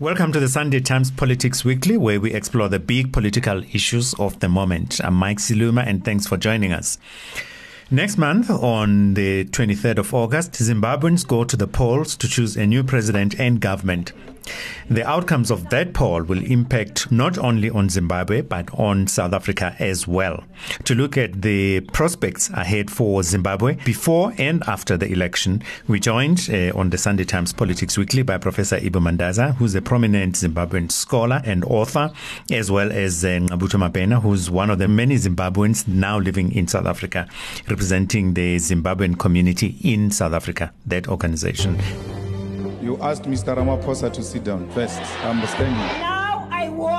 Welcome to the Sunday Times Politics Weekly, where we explore the big political issues of the moment. I'm Mike Siluma, and thanks for joining us. Next month, on the 23rd of August, Zimbabweans go to the polls to choose a new president and government. The outcomes of that poll will impact not only on Zimbabwe but on South Africa as well. To look at the prospects ahead for Zimbabwe before and after the election, we joined uh, on the Sunday Times Politics Weekly by Professor Ibbo Mandaza, who's a prominent Zimbabwean scholar and author, as well as uh, Mabhena, who's one of the many Zimbabweans now living in South Africa, representing the Zimbabwean community in South Africa, that organization. You asked Mr. Ramaphosa to sit down first. I'm standing.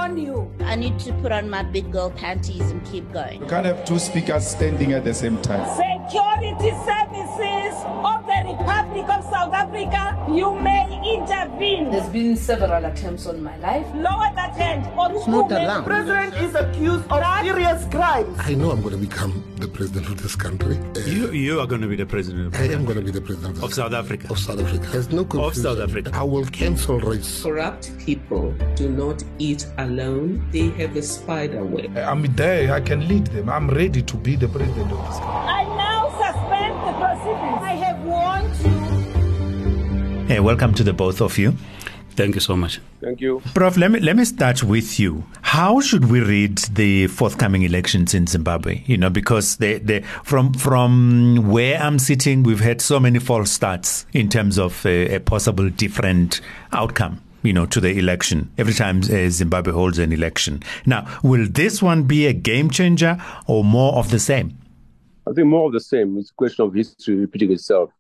Now I warn you. I need to put on my big girl panties and keep going. You can't have two speakers standing at the same time. Security services of the Republic of South Africa, you may intervene. There's been several attempts on my life. Lower that hand or It's not allowed. president is accused of serious crimes. I know I'm going to become the president of this country. Uh, You, you are going to be the president I am going to be the president of, of South Africa. of South Africa. There's no confusion. Of South Africa. I will cancel race. Corrupt people do not eat alone. They have a spider web. I'm there. I can lead them. I'm ready to be the president of this country. I now suspend the proceedings. I have warned you. Hey, welcome to the both of you. Thank you so much. Thank you. Prof, let me, let me start with you. How should we read the forthcoming elections in Zimbabwe? You know, because they, they, from, from where I'm sitting, we've had so many false starts in terms of a, a possible different outcome. You know, to the election every time uh, Zimbabwe holds an election. Now, will this one be a game changer or more of the same? I think more of the same. It's a question of history repeating itself.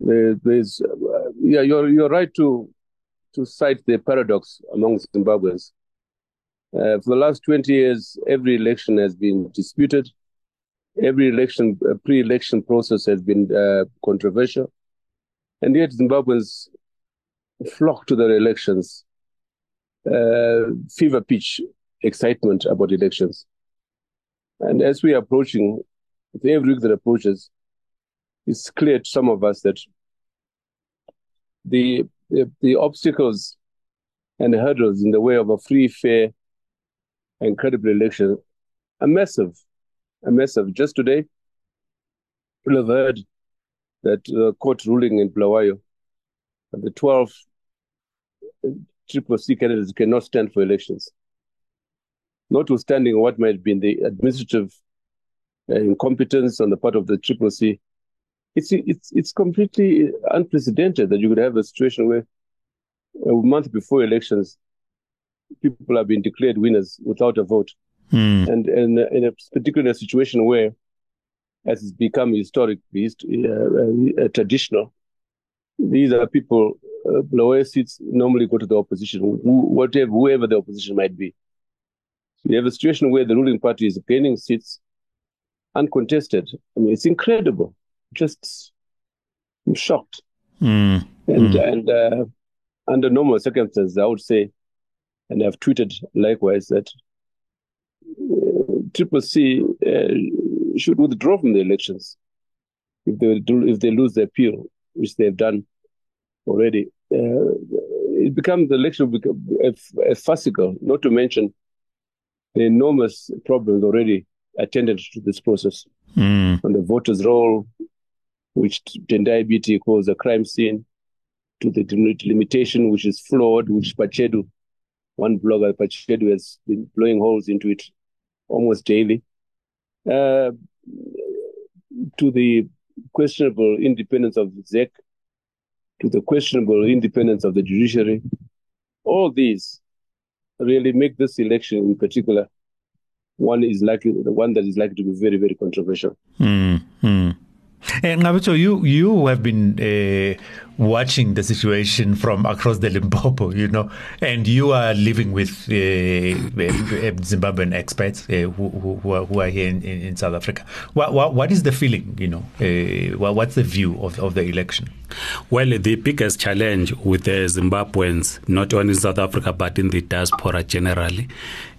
There, there's, uh, yeah, you're you're right to to cite the paradox among Zimbabweans. Uh, for the last 20 years, every election has been disputed. Every election, uh, pre-election process has been uh, controversial, and yet Zimbabweans flock to their elections. Uh, fever pitch excitement about elections, and as we are approaching, with every week that approaches, it's clear to some of us that the the, the obstacles and hurdles in the way of a free, fair, and credible election are massive. Are massive. Just today, we'll have heard that the court ruling in Bulawayo that the 12 triple C candidates cannot stand for elections. Notwithstanding what might have been the administrative uh, incompetence on the part of the triple C, it's it's it's completely unprecedented that you could have a situation where a month before elections, people have been declared winners without a vote, Hmm. and and in a particular situation where, as it's become historic, uh, uh, traditional, these are people. Uh, lower seats normally go to the opposition, who, whatever whoever the opposition might be. So you have a situation where the ruling party is gaining seats uncontested. I mean, it's incredible. Just I'm shocked. Mm. And Mm. and uh, under normal circumstances, I would say, and I've tweeted likewise that uh, Triple C uh, should withdraw from the elections if they do, if they lose the appeal, which they've done already. Uh, it becomes the election become a, a farcical, not to mention the enormous problems already attended to this process Mm. the voters' roll, which Tendai Biti calls a crime scene, to the limitation, which is flawed, which Pachedu, one blogger, Pachedu, has been blowing holes into it almost daily, uh, to the questionable independence of ZEC, to the questionable independence of the judiciary. All these really make this election in particular one is likely the one that is likely to be very, very controversial. Mm, mm. And Ngqabutho, you you have been uh, watching the situation from across the Limpopo, you know, and you are living with uh, Zimbabwean experts uh, who, who, are, who are here in, in, South Africa. What, what, what is the feeling, you know? Uh, what's the view of, of the election? Well, the biggest challenge with the Zimbabweans, not only in South Africa but in the diaspora generally,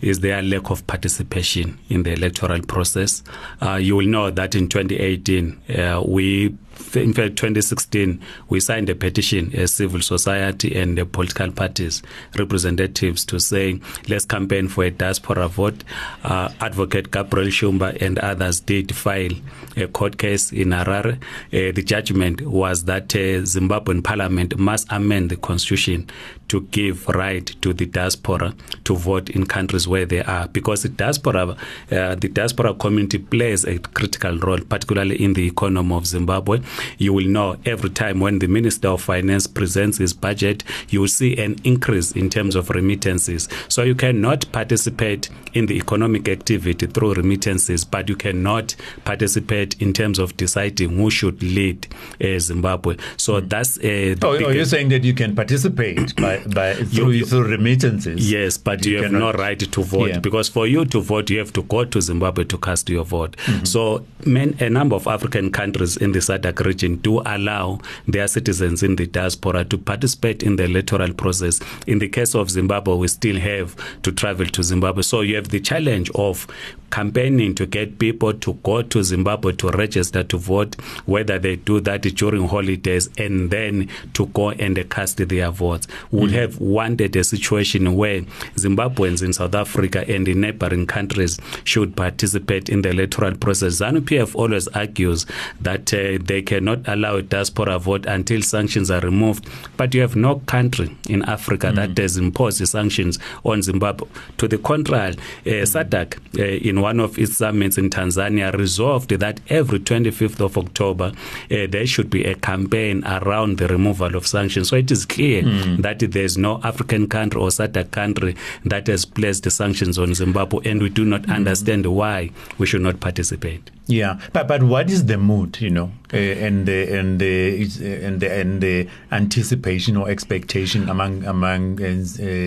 is their lack of participation in the electoral process. Uh, you will know that in 2018, uh, we in fact 2016 we signed a petition as civil society and the political parties representatives to say let's campaign for a diaspora vote. Uh, advocate Gabriel Shumba and others did file a court case in Harare. Uh, the judgment was that uh, Zimbabwean parliament must amend the constitution to give right to the diaspora to vote in countries where they are because the diaspora uh, the diaspora community plays a critical role particularly in the economy of Zimbabwe you will know every time when the minister of finance presents his budget you will see an increase in terms of remittances so you cannot participate in the economic activity through remittances but you cannot participate in terms of deciding who should lead uh, Zimbabwe so mm. that's uh, oh, oh you're saying that you can participate by by through, you, through remittances yes but you, you have cannot. no right to vote yeah. because for you to vote you have to go to Zimbabwe to cast your vote mm-hmm. so men, a number of African countries in the SADC region do allow their citizens in the diaspora to participate in the electoral process. In the case of Zimbabwe we still have to travel to Zimbabwe. So you have the challenge of campaigning to get people to go to Zimbabwe to register to vote whether they do that during holidays and then to go and cast their votes. Would mm. have wanted a situation where Zimbabweans in South Africa and in neighboring countries should participate in the electoral process. ZANU-PF always argues that uh, they cannot allow a diaspora vote until sanctions are removed but you have no country in Africa mm. that has imposed sanctions on Zimbabwe to the contrary uh, mm. SADC uh, in one of its summits in Tanzania resolved that every 25th of October uh, there should be a campaign around the removal of sanctions. So it is clear mm. that there's no African country or SADC country that has placed the sanctions on Zimbabwe and we do not mm. understand why we should not participate. Yeah, but but what is the mood, you know, Eh, and the and eh, the and the and the anticipation or expectation among among uh,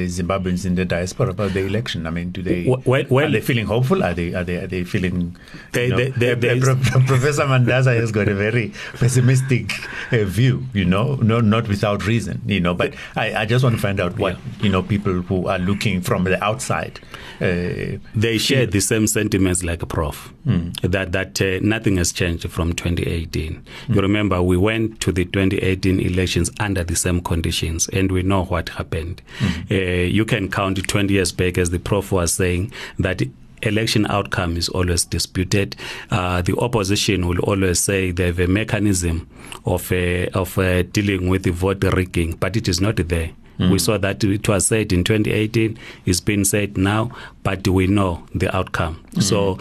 Zimbabweans in the diaspora about the election? I mean, do they well, well, are they feeling hopeful? Are they are they are they feeling? They, you know, they, they, Professor Mandaza has got a very pessimistic uh, view, you know, no, not without reason, you know. But I, I just want to find out what yeah. you know people who are looking from the outside. Uh, they share the same sentiments like a prof. Mm. That that uh, nothing has changed from 2018. Mm-hmm. You remember we went to the 2018 elections under the same conditions, and we know what happened. Mm-hmm. Uh, you can count 20 years back, as the prof was saying, that election outcome is always disputed. Uh, the opposition will always say they have a mechanism of uh, of uh, dealing with the vote rigging, but it is not there. Mm. We saw that it was said in 2018, it's been said now, but we know the outcome. Mm. So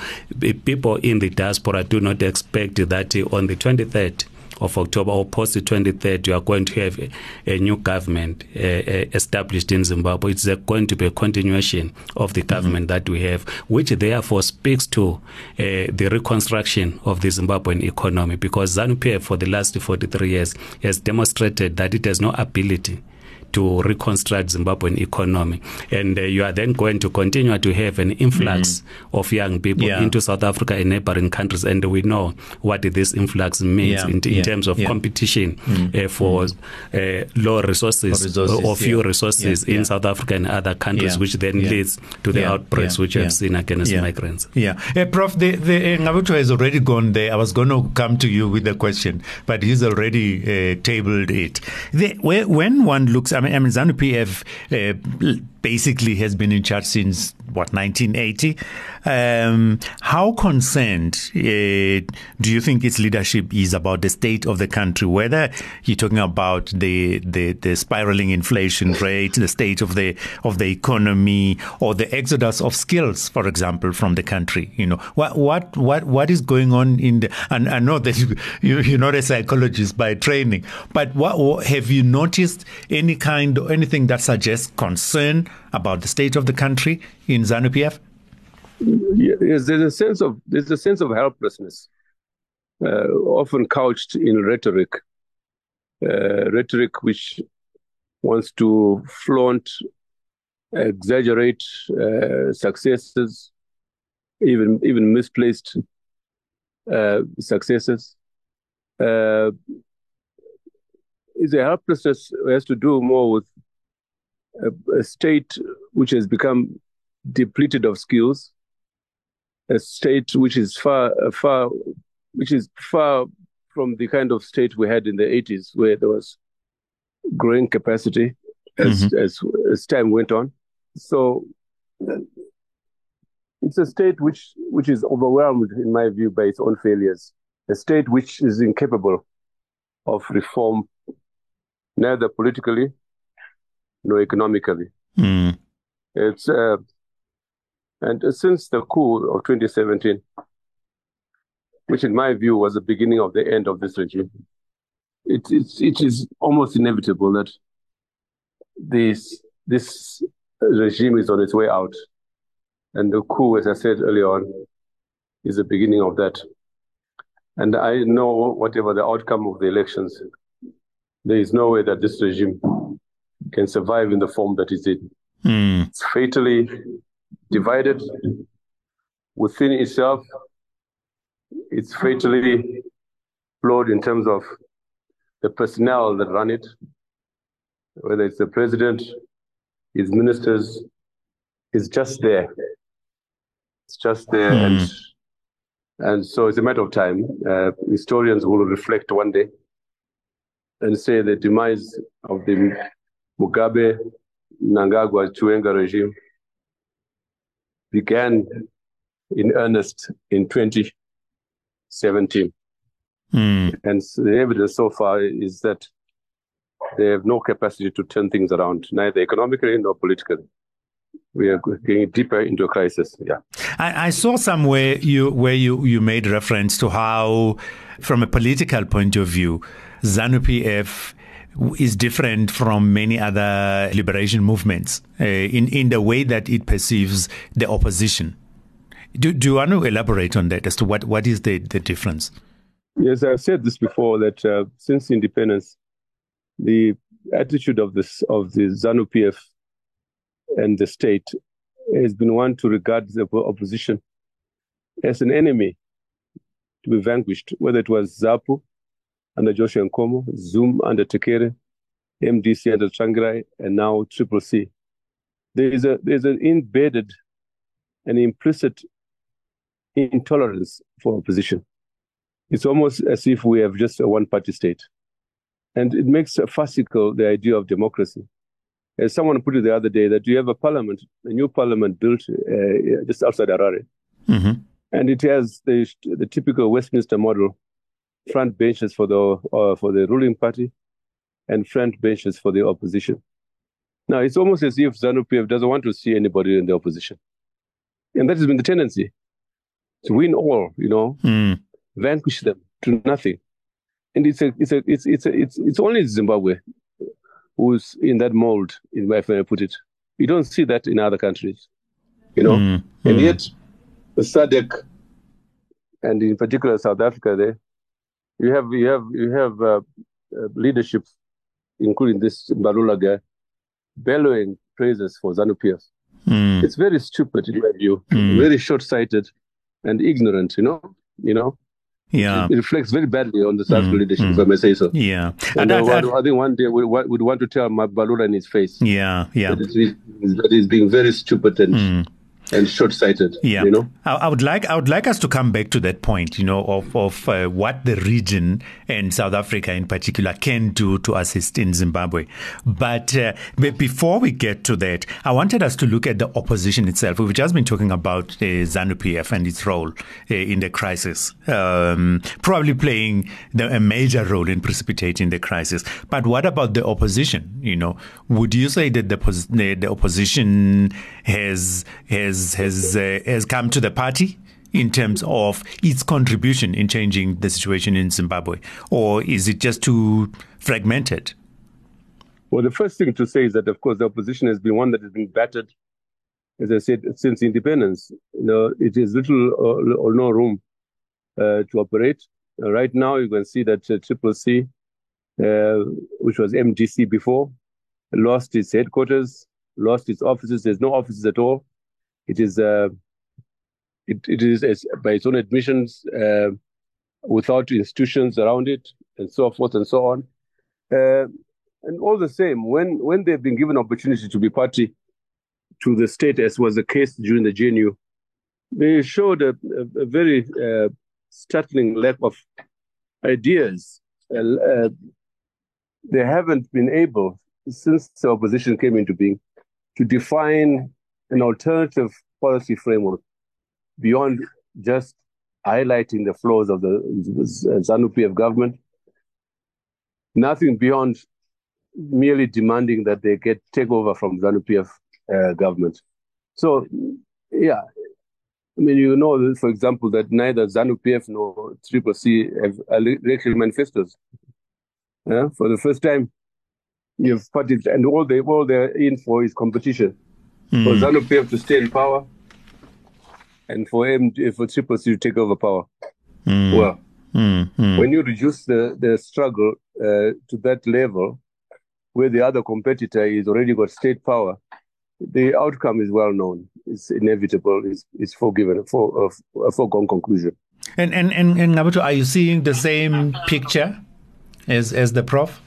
people in the diaspora do not expect that on the 23rd of October or post the 23rd, you are going to have a, a new government uh, established in Zimbabwe. It's going to be a continuation of the government mm-hmm. that we have, which therefore speaks to uh, the reconstruction of the Zimbabwean economy because ZANU-PF for the last 43 years has demonstrated that it has no ability to reconstruct Zimbabwean economy. And uh, you are then going to continue to have an influx mm-hmm. of young people yeah. into South Africa and neighboring countries. And we know what this influx means yeah. in, in yeah. terms of competition mm-hmm. uh, for mm-hmm. uh, low resources, resources, or few resources in South Africa and other countries, which then leads to the outbreaks which you have seen against migrants. Yeah. Uh, Prof, the, the, uh, has already gone there. I was going to come to you with the question, but he's already uh, tabled it. The, where, when one looks, I mean, I mean ZANU PF uh, basically has been in charge since what 1980. Um, how concerned uh, do you think its leadership is about the state of the country? Whether you're talking about the, the the spiraling inflation rate, the state of the of the economy, or the exodus of skills, for example, from the country. You know what what what what is going on in the? And I know that you, you are not a psychologist by training, but what have you noticed any kind or anything that suggests concern? about the state of the country in ZANU PF? Yes, there's a sense of there's a sense of helplessness, uh, often couched in rhetoric, uh, rhetoric which wants to flaunt, exaggerate uh, successes, even even misplaced uh, successes. Uh, is a helplessness has to do more with a, a state which has become depleted of skills, a state which is far, far, which is far from the kind of state we had in the 80s, where there was growing capacity as, mm-hmm. as, as time went on. So it's a state which, which is overwhelmed, in my view, by its own failures, a state which is incapable of reform, neither politically nor economically. Mm. It's uh, and since the coup of 2017, which in my view was the beginning of the end of this regime, it, it's, it is almost inevitable that this, this regime is on its way out. And the coup, as I said earlier on, is the beginning of that. And I know whatever the outcome of the elections, there is no way that this regime can survive in the form that it's in. Mm. It's fatally divided within itself. It's fatally flawed in terms of the personnel that run it, whether it's the president, his ministers, it's just there. It's just there, mm. and and so it's a matter of time. Uh, historians will reflect one day and say the demise of the Mugabe Mnangagwa Chiwenga regime began in earnest in 2017. Mm. And the evidence so far is that they have no capacity to turn things around, neither economically nor politically. We are getting deeper into a crisis. Yeah, I, I saw somewhere you where you, you made reference to how, from a political point of view, ZANU PF is different from many other liberation movements uh, in in the way that it perceives the opposition. Do, do you want to elaborate on that as to what, what is the, the difference? Yes, I've said this before that uh, since independence, the attitude of this of the ZANU PF and the state has been one to regard the opposition as an enemy to be vanquished, whether it was ZAPU under Joshua Nkomo, ZUM under Tekere, MDC under Tsvangirai, and now Triple C. There is a there's an embedded and implicit intolerance for opposition. It's almost as if we have just a one-party state, and it makes farcical the idea of democracy. As someone put it the other day, that you have a parliament, a new parliament built uh, just outside Harare, mm-hmm. and it has the the typical Westminster model front benches for the uh, for the ruling party and front benches for the opposition. Now it's almost as if ZANU PF doesn't want to see anybody in the opposition, and that has been the tendency to win all, you know, mm. vanquish them to nothing. And it's a it's a it's it's a, it's it's only Zimbabwe who's in that mold, in my way I put it. You don't see that in other countries, you know, mm. and mm. yet the SADC and in particular South Africa there you have you have you have uh, uh, leadership, including this Mbalula guy, bellowing praises for ZANU PF. Mm. It's very stupid in my view, mm. very short-sighted, and ignorant. You know, you know. Yeah, it, it reflects very badly on the South mm. leadership, if I may say so. Yeah, and, and uh, I, I, think one day we would want to tell Mbalula in his face. Yeah, yeah, that he's being very stupid and and short-sighted. Yeah, you know. I, I, would like I would like us to come back to that point. You know, of of uh, what the region and South Africa in particular can do to assist in Zimbabwe. But, uh, but before we get to that, I wanted us to look at the opposition itself. We've just been talking about uh, ZANU PF and its role uh, in the crisis, um, probably playing the, a major role in precipitating the crisis. But what about the opposition? You know, would you say that the the, the opposition has has has has uh, has come to the party in terms of its contribution in changing the situation in Zimbabwe, or is it just too fragmented? Well, the first thing to say is that, of course, the opposition has been one that has been battered, as I said, since independence. You know, it is little or, no room uh, to operate. Uh, right now, you can see that uh, Triple C, uh, which was MDC before, lost its headquarters, lost its offices. There's no offices at all. It is uh, it, it is as, by its own admissions uh, without institutions around it and so forth and so on. Uh, and all the same, when when they've been given opportunity to be party to the state, as was the case during the GNU, they showed a, a, a very uh, startling lack of ideas. Uh, they haven't been able, since the opposition came into being, to define an alternative policy framework beyond just highlighting the flaws of the ZANU PF government. Nothing beyond merely demanding that they get take over from ZANU PF uh, government. So, yeah, I mean, you know, for example, that neither ZANU PF nor Triple C have election manifestos. Yeah? For the first time, you've parties, and all they all they're in for is competition. Mm. For ZANU PF to stay in power, and for him, for Triple C to take over power. Mm. Well, mm. when you reduce the the struggle uh, to that level, where the other competitor is already got state power, the outcome is well known. It's inevitable. It's, it's forgiven, for a foregone conclusion. And and and, and Ngqabutho, are you seeing the same picture as as the prof?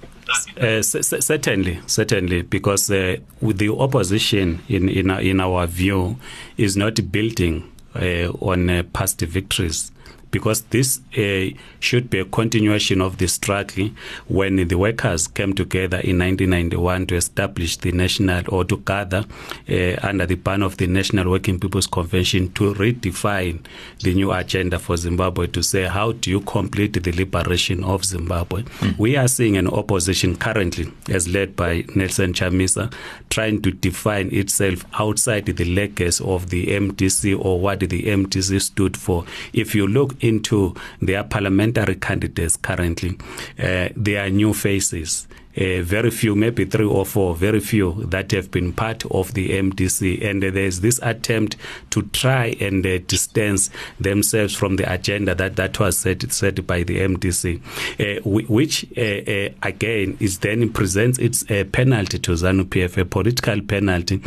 Uh, certainly, certainly, because uh, with the opposition, in in in our view, is not building uh, on uh, past victories because this uh, should be a continuation of the struggle when the workers came together in 1991 to establish the national or to gather uh, under the banner of the National Working People's Convention to redefine the new agenda for Zimbabwe to say how do you complete the liberation of Zimbabwe. Mm. We are seeing an opposition currently as led by Nelson Chamisa trying to define itself outside the legacy of the MDC or what the MDC stood for. If you look into their parliamentary candidates currently, uh, they are new faces uh, very few, maybe three or four, very few that have been part of the MDC. And uh, there's this attempt to try and uh, distance themselves from the agenda that, that was set, set by the MDC, uh, which uh, uh, again is then presents its penalty to ZANU PF, a political penalty,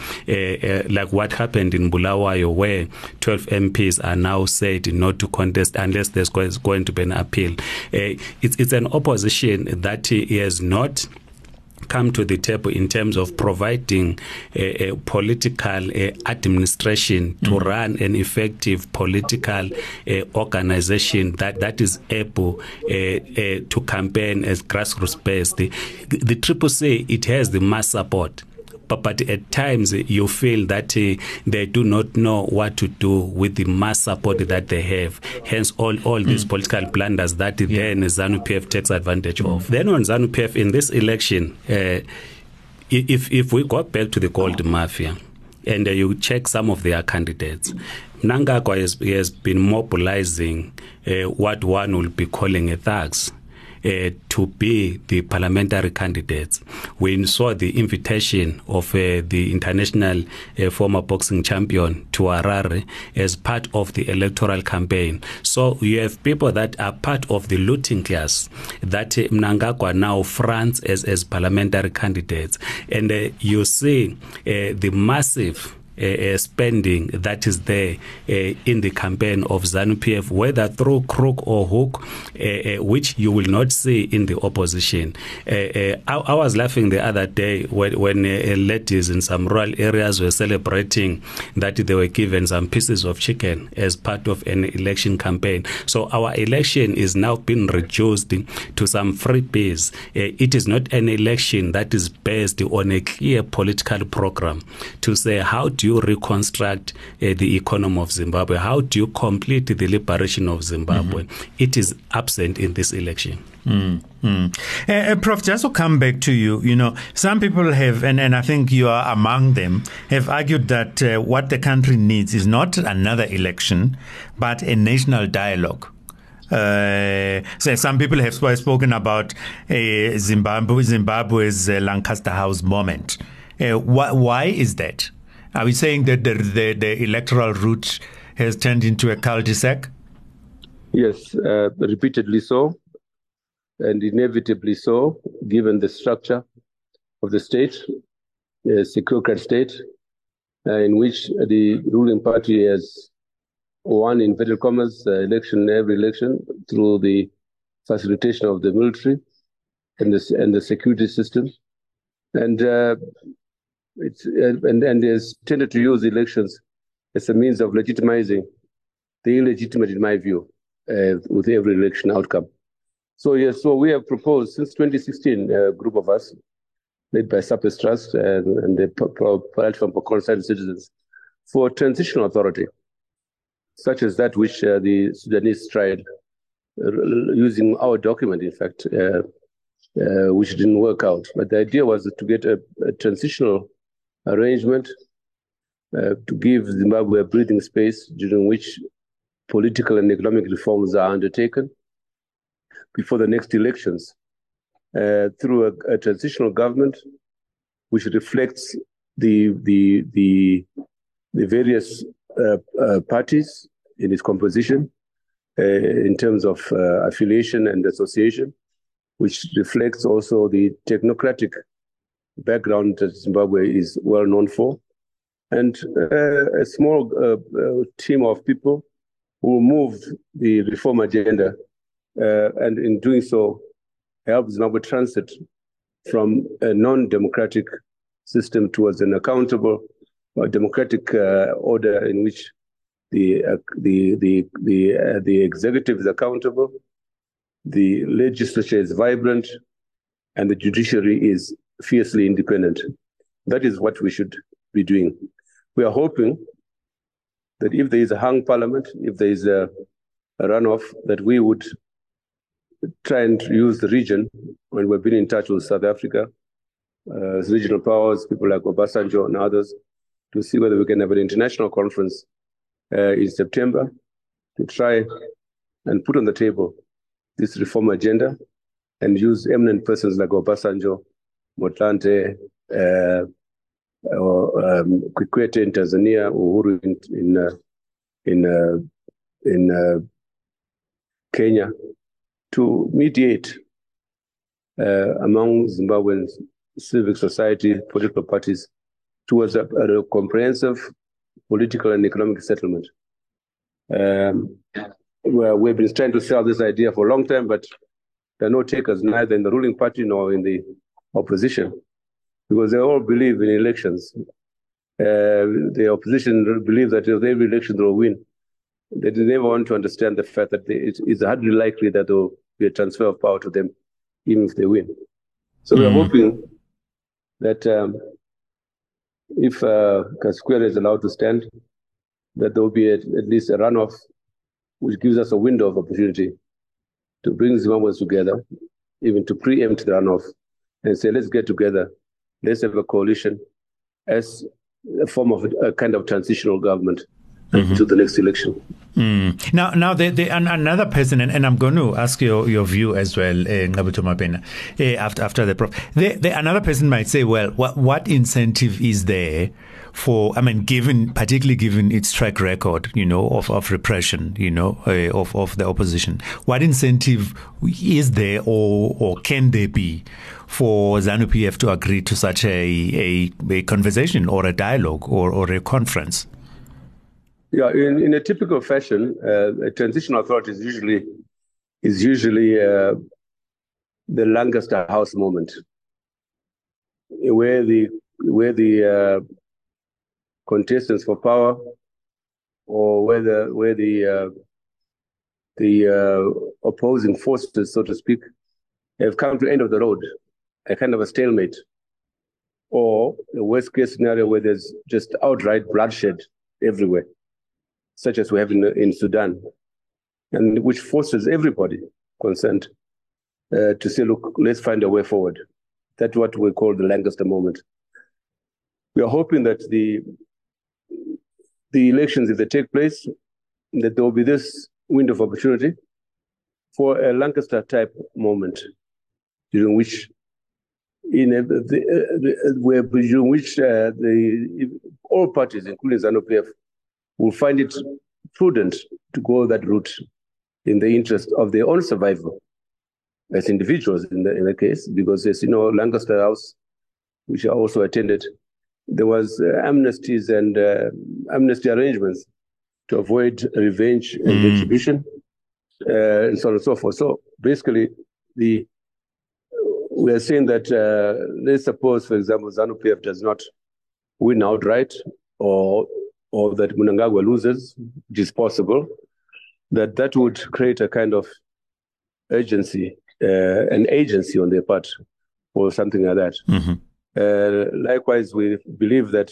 like what happened in Bulawayo, where 12 MPs are now said not to contest unless there's going to be an appeal. it's, it's an opposition that has not come to the table in terms of providing a, a political uh, administration to mm. run an effective political uh, organization that, that is able uh, to campaign as grassroots based. The, the Triple C, it has the mass support but, at times you feel that uh, they do not know what to do with the mass support that they have. Hence, all, all mm. these political blunders that yeah. then ZANU PF takes advantage mm. of. Then on ZANU PF in this election, uh, if if we go back to the gold mafia and uh, you check some of their candidates, Mnangagwa has, has been mobilizing uh, what one will be calling a thugs uh, to be the parliamentary candidates. We saw the invitation of uh, the international uh, former boxing champion to Harare as part of the electoral campaign. So you have people that are part of the looting class that uh, Mnangagwa now fronts as, as parliamentary candidates. And uh, you see uh, the massive uh, spending that is there uh, in the campaign of ZANU PF, whether through crook or hook, uh, which you will not see in the opposition. I, I, was laughing the other day when, when ladies in some rural areas were celebrating that they were given some pieces of chicken as part of an election campaign. So our election is now being reduced to some freebies. it is not an election that is based on a clear political program to say how do you reconstruct uh, the economy of Zimbabwe? How do you complete the liberation of Zimbabwe? Mm-hmm. It is absent in this election. Mm, Uh, uh, Prof, just to come back to you, you know, some people have, and, and I think you are among them, have argued that uh, what the country needs is not another election, but a national dialogue. Uh, so some people have spoken about uh, Zimbabwe, Zimbabwe's uh, Lancaster House moment. Uh, wh- why is that? Are we saying that the, the, the electoral route has turned into a cul-de-sac? Yes, uh, repeatedly so, and inevitably so, given the structure of the state, a secure state, uh, in which the ruling party has won in inverted commas uh, election every election through the facilitation of the military and the and the security system, and uh, it's, uh, and, and has tended to use elections as a means of legitimizing the illegitimate, in my view, uh, with every election outcome. So yes, so we have proposed since 2016, a group of us, led by Sapes Trust and, and the Platform for Concerned Citizens, for transitional authority, such as that which uh, the Sudanese tried uh, using our document, in fact, uh, uh, which didn't work out. But the idea was to get a, a transitional arrangement uh, to give Zimbabwe a breathing space during which political and economic reforms are undertaken before the next elections uh, through a, a, transitional government which reflects the the the, the various uh, uh, parties in its composition uh, in terms of uh, affiliation and association, which reflects also the technocratic background that Zimbabwe is well known for, and uh, a small team of people who moved the reform agenda uh, and in doing so, help Zimbabwe transit from a non-democratic system towards an accountable uh, democratic uh, order in which the uh, the the the uh, the executive is accountable, the legislature is vibrant, and the judiciary is fiercely independent. That is what we should be doing. We are hoping that if there is a hung parliament, if there is a, a runoff, that we would try and use the region when we've been in touch with South Africa, uh, regional powers, people like Obasanjo and others, to see whether we can have an international conference uh, in September to try and put on the table this reform agenda and use eminent persons like Obasanjo, Motlanthe, uh, or um, Kikwete in Tanzania, Uhuru in in uh, in, uh, in uh, Kenya, to mediate uh, among Zimbabwean civic society, political parties, towards a, a comprehensive political and economic settlement. Um, we've been trying to sell this idea for a long time, but there are no takers neither in the ruling party nor in the opposition, because they all believe in elections. Uh, the opposition believe that if every election they'll win. They never want to understand the fact that it is hardly likely that there will be a transfer of power to them, even if they win. So mm. we're hoping that um, if uh, is allowed to stand, that there will be at, at, least a runoff, which gives us a window of opportunity to bring Zimbabweans together, even to preempt the runoff, and say, let's get together, let's have a coalition as a form of a, kind of transitional government mm-hmm. to the next election. Mm. Now, now the, the, another person, and, and, I'm going to ask your, your view as well, uh, Mabhena, uh, after after the prof. The, the, another person might say, well, what what incentive is there for? I mean, given particularly given its track record, you know, of, of repression, you know, uh, of of the opposition, what incentive is there, or or can there be? For ZANU PF to agree to such a, a, a conversation or a dialogue or, or a conference? Yeah, in, in a typical fashion, uh, a transitional authority is usually is usually uh, the Lancaster House moment, where the where the uh, contestants for power, or where the where the uh, the uh, opposing forces, so to speak, have come to the end of the road, a kind of a stalemate, or the worst case scenario where there's just outright bloodshed everywhere such as we have in, in Sudan, and which forces everybody concerned uh, to say, look, let's find a way forward. That's what we call the Lancaster moment. We are hoping that the the elections, if they take place, that there will be this window of opportunity for a Lancaster type moment during which in a, the, uh, where during which uh, the all parties, including ZANU-PF, will find it prudent to go that route in the interest of their own survival as individuals in the, in the case, because as you know, Lancaster House, which I also attended, there was uh, amnesties and uh, amnesty arrangements to avoid revenge and mm. retribution, uh, and so on and so forth. So basically, the we are saying that uh, let's suppose, for example, ZANU PF does not win outright, or or that Mnangagwa loses, which is possible, that that would create a kind of urgency uh, an agency on their part or something like that. Mm-hmm. Uh, likewise, we believe that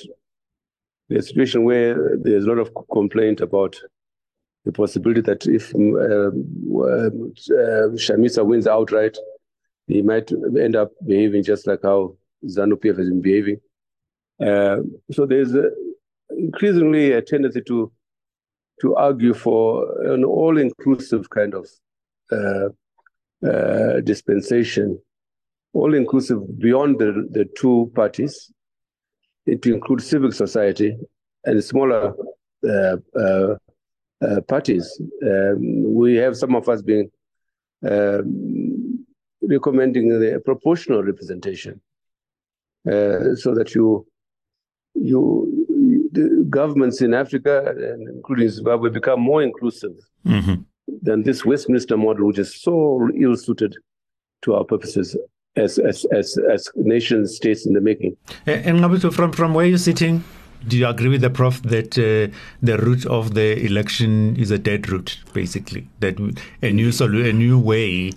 the situation where there's a lot of complaint about the possibility that if uh, uh, Chamisa wins outright, he might end up behaving just like how ZANU PF has been behaving. Uh, so there's a, increasingly a tendency to to argue for an all-inclusive kind of uh, uh, dispensation, all-inclusive beyond the, the two parties, it to include civic society and smaller uh, uh, uh, parties. Um, we have some of us been um, recommending the proportional representation, so that you you the governments in Africa, including Zimbabwe, become more inclusive mm-hmm. than this Westminster model, which is so ill suited to our purposes as as as, as nation states in the making. And Ngqabutho, from from where you're sitting, do you agree with the prof that uh, the route of the election is a dead route, basically? That a new solu- a new way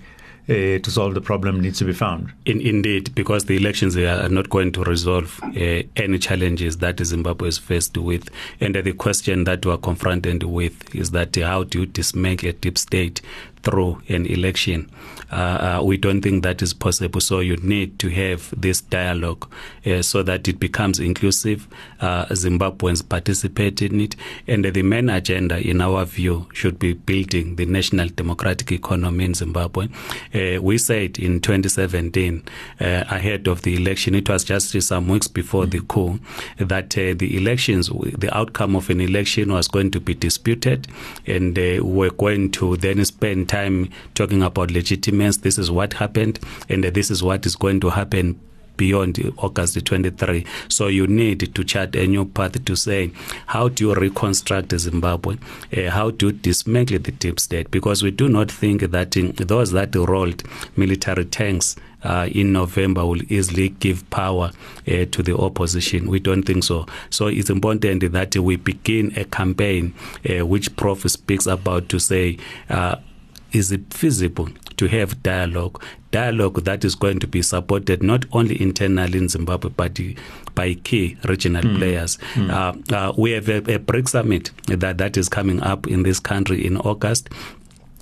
uh, to solve the problem needs to be found. In, indeed, because the elections are not going to resolve uh, any challenges that Zimbabwe is faced with. And uh, the question that we are confronted with is that how do you dismantle a deep state through an election. Uh, uh, we don't think that is possible. So you need to have this dialogue uh, so that it becomes inclusive. Uh, Zimbabweans participate in it. And the main agenda, in our view, should be building the national democratic economy in Zimbabwe. Uh, we said in 2017, uh, ahead of the election, it was just some weeks before the coup, that the elections, the outcome of an election was going to be disputed, and we're going to then spend time talking about legitimacy. This is what happened, and this is what is going to happen beyond August 23. So you need to chart a new path to say, how do you reconstruct Zimbabwe? Uh, how do you dismantle the deep state? Because we do not think that in those that rolled military tanks uh, in November will easily give power uh, to the opposition. We don't think so. So it's important that we begin a campaign uh, which Prof speaks about to say, uh, is it feasible to have dialogue? Dialogue that is going to be supported not only internally in Zimbabwe, but by key regional mm. players. Mm. Uh, uh, we have a, a BRICS summit that, that is coming up in this country in August.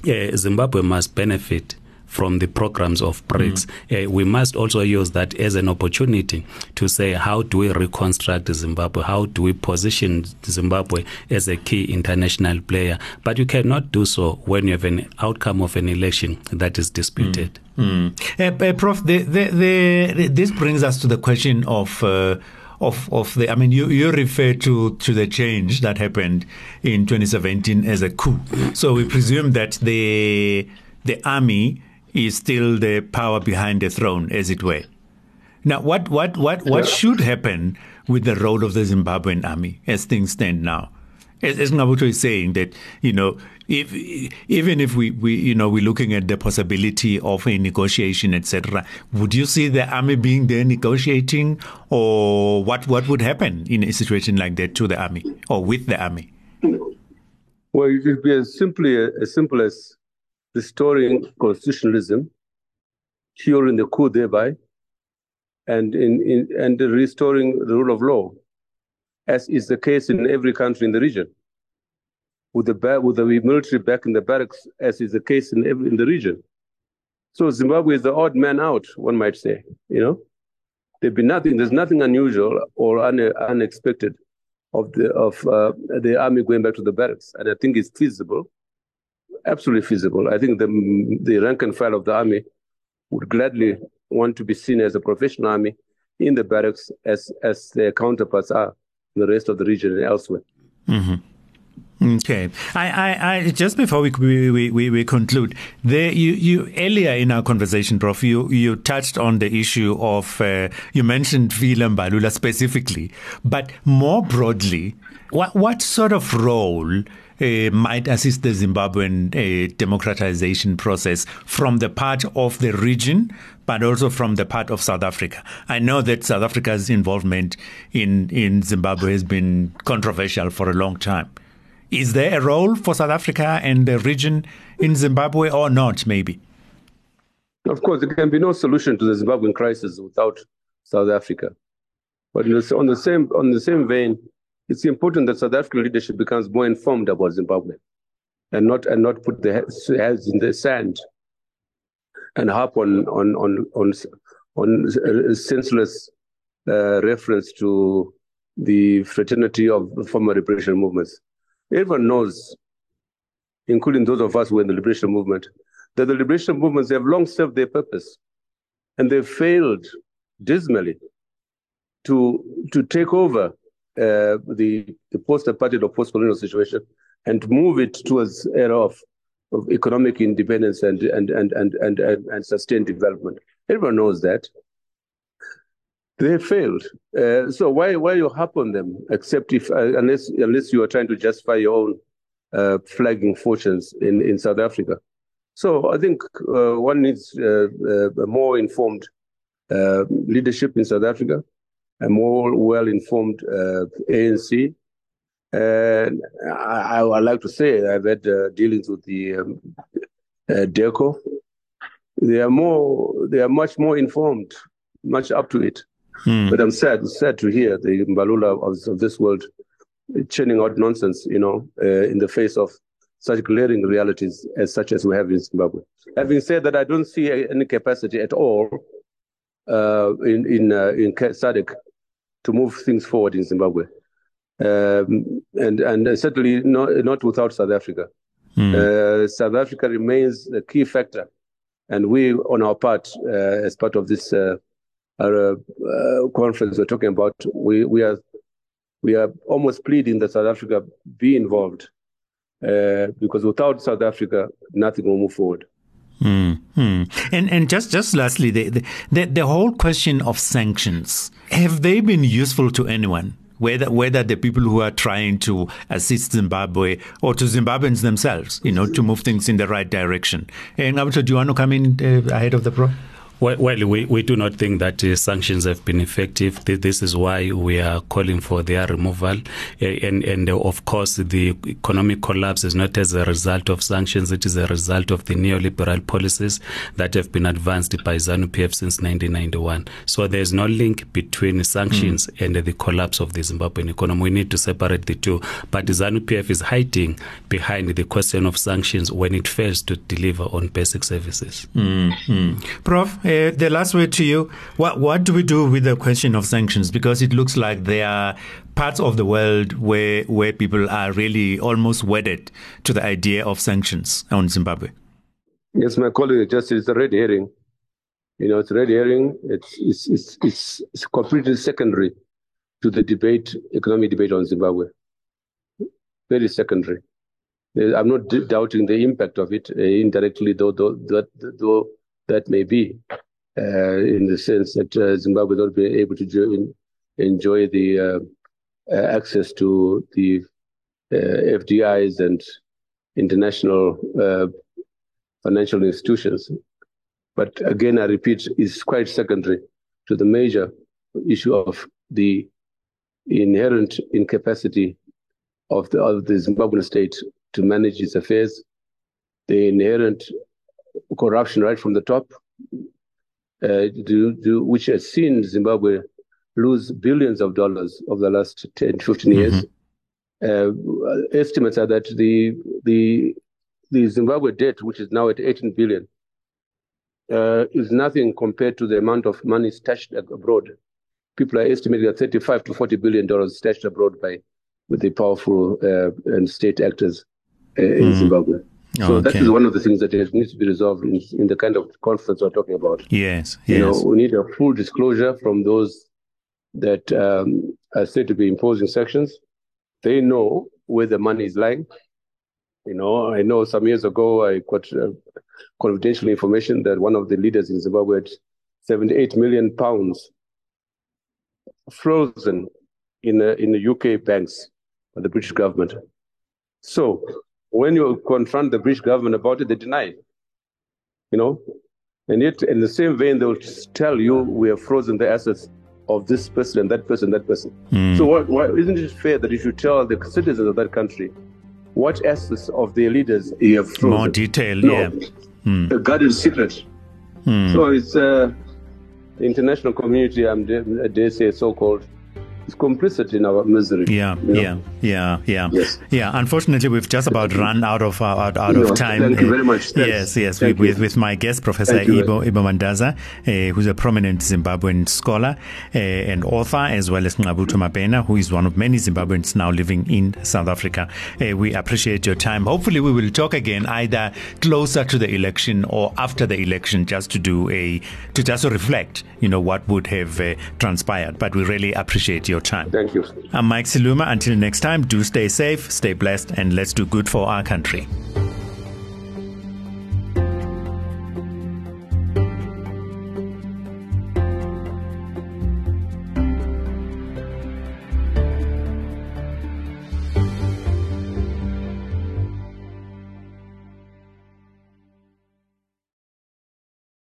Uh, Zimbabwe must benefit from the programs of BRICS. Mm. Uh, we must also use that as an opportunity to say, how do we reconstruct Zimbabwe? How do we position Zimbabwe as a key international player? But you cannot do so when you have an outcome of an election that is disputed. Mm. Mm. Uh, uh, Prof, the, the, the, this brings us to the question of uh, of of the I mean you you refer to to the change that happened in 2017 as a coup. So we presume that the the army is still the power behind the throne, as it were. Now, what what what what yeah. should happen with the role of the Zimbabwean army as things stand now? As, as Ngqabutho is saying that you know if even if we, we you know we're looking at the possibility of a negotiation etc would you see the army being there negotiating or what what would happen in a situation like that to the army or with the army well it would be as simply as simple as restoring constitutionalism, curing the coup thereby, and in, in and restoring the rule of law, as is the case in every country in the region. With the with the military back in the barracks, as is the case in every in the region. So Zimbabwe is the odd man out, one might say. You know, there'd be nothing. There's nothing unusual or un, unexpected of the of uh, the army going back to the barracks, and I think it's feasible absolutely feasible. I think the, the rank and file of the army would gladly want to be seen as a professional army in the barracks as, as their counterparts are in the rest of the region and elsewhere. Mm-hmm. Okay, I, I, I, just before we we, we, we conclude, there you, you earlier in our conversation, Prof, you, you touched on the issue of uh, you mentioned Vila Mbalula specifically, but more broadly, what what sort of role uh, might assist the Zimbabwean uh, democratization process from the part of the region, but also from the part of South Africa. I know that South Africa's involvement in, in Zimbabwe has been controversial for a long time. Is there a role for South Africa and the region in Zimbabwe or not, maybe? Of course, there can be no solution to the Zimbabwean crisis without South Africa. But on the same on the same vein, it's important that South African leadership becomes more informed about Zimbabwe, and not and not put their heads in the sand, and harp on on on on on senseless uh, reference to the fraternity of former liberation movements. Everyone knows, including those of us who are in the liberation movement, that the liberation movements have long served their purpose, and they've failed dismally to to take over uh, the the post-apartheid or post-colonial situation and move it towards era of, of economic independence and and, and and and and and sustained development. Everyone knows that. They failed. Uh, so why why you harp on them? Except if uh, unless unless you are trying to justify your own uh, flagging fortunes in, in South Africa. So I think uh, one needs uh, a more informed leadership in South Africa a more well-informed uh, ANC. And I, I, would like to say I've had uh, dealings with the um, uh, DIRCO. They are more, they are much more informed, much up to it. Hmm. But I'm sad, sad to hear the Mbalula of, of this world churning out nonsense, you know, uh, in the face of such glaring realities as such as we have in Zimbabwe. Having said that, I don't see any capacity at all uh, in in uh, in SADC to move things forward in Zimbabwe, um, and and certainly not not without South Africa. Mm. Uh, South Africa remains a key factor, and we, on our part, uh, as part of this uh, our, uh, conference we're talking about, we we are we are almost pleading that South Africa be involved, uh, because without South Africa, nothing will move forward. Mm-hmm. And and just just lastly, the, the the whole question of sanctions have they been useful to anyone? Whether whether the people who are trying to assist Zimbabwe or to Zimbabweans themselves, you know, to move things in the right direction. And Ngqabutho, do you want to come in uh, ahead of the pro? Well, well we, we do not think that uh, sanctions have been effective. This is why we are calling for their removal. And, and uh, of course, the economic collapse is not as a result of sanctions, it is a result of the neoliberal policies that have been advanced by ZANU PF since 1991. So there's no link between sanctions mm. and the collapse of the Zimbabwean economy. We need to separate the two. But ZANU PF is hiding behind the question of sanctions when it fails to deliver on basic services. Mm-hmm. Prof, uh, the last word to you. What what do we do with the question of sanctions? Because it looks like there are parts of the world where where people are really almost wedded to the idea of sanctions on Zimbabwe. Yes, my colleague, just it's a red herring. You know, it's a red herring. It's it's it's it's, completely secondary to the debate, economic debate on Zimbabwe. Very secondary. I'm not d- doubting the impact of it uh, indirectly, though, though, though, though that may be, uh, in the sense that uh, Zimbabwe will not be able to jo- enjoy the uh, uh, access to the uh, FDIs and international financial institutions. But again, I repeat, is quite secondary to the major issue of the inherent incapacity of the, of the Zimbabwean state to manage its affairs, the inherent corruption right from the top, uh, do, do, which has seen Zimbabwe lose billions of dollars over the last 10, 15 years. Mm-hmm. Uh, estimates are that the, the, the Zimbabwe debt, which is now at 18 billion, uh, is nothing compared to the amount of money stashed abroad. People are estimating that 35 to 40 billion dollars stashed abroad by with the powerful uh, and state actors uh, in mm-hmm. Zimbabwe. So okay. that is one of the things that needs to be resolved in, in the kind of conference we're talking about. Yes, yes. You know, we need a full disclosure from those that um, are said to be imposing sanctions. They know where the money is lying. You know, I know some years ago I got uh, confidential information that one of the leaders in Zimbabwe had 78 million pounds frozen in uh, in the UK banks by the British government. So when you confront the British government about it, they deny it. You know? And yet, in the same vein, they'll tell you we have frozen the assets of this person and that person, and that person. Mm. So, what, why, isn't it fair that you should tell the citizens of that country what assets of their leaders you have frozen? More detail, no, yeah. Mm. A guarded secret. Mm. So it's uh, the international community, I'm dare, dare say, so-called, is complicit in our misery. Yeah, you know? yeah, yeah, yeah. Yes. Yeah, unfortunately, we've just about run out of uh, out, out of time. Thank you very much. Thanks. Yes, yes. With, with, with, my guest, Professor Ibbo, Ibbo Mandaza, uh, who's a prominent Zimbabwean scholar uh, and author, as well as Ngqabutho Mabhena, who is one of many Zimbabweans now living in South Africa. Uh, we appreciate your time. Hopefully, we will talk again either closer to the election or after the election, just to do a to just reflect, you know, what would have uh, transpired. But we really appreciate your time. Thank you. I'm Mike Siluma. Until next time, do stay safe, stay blessed, and let's do good for our country.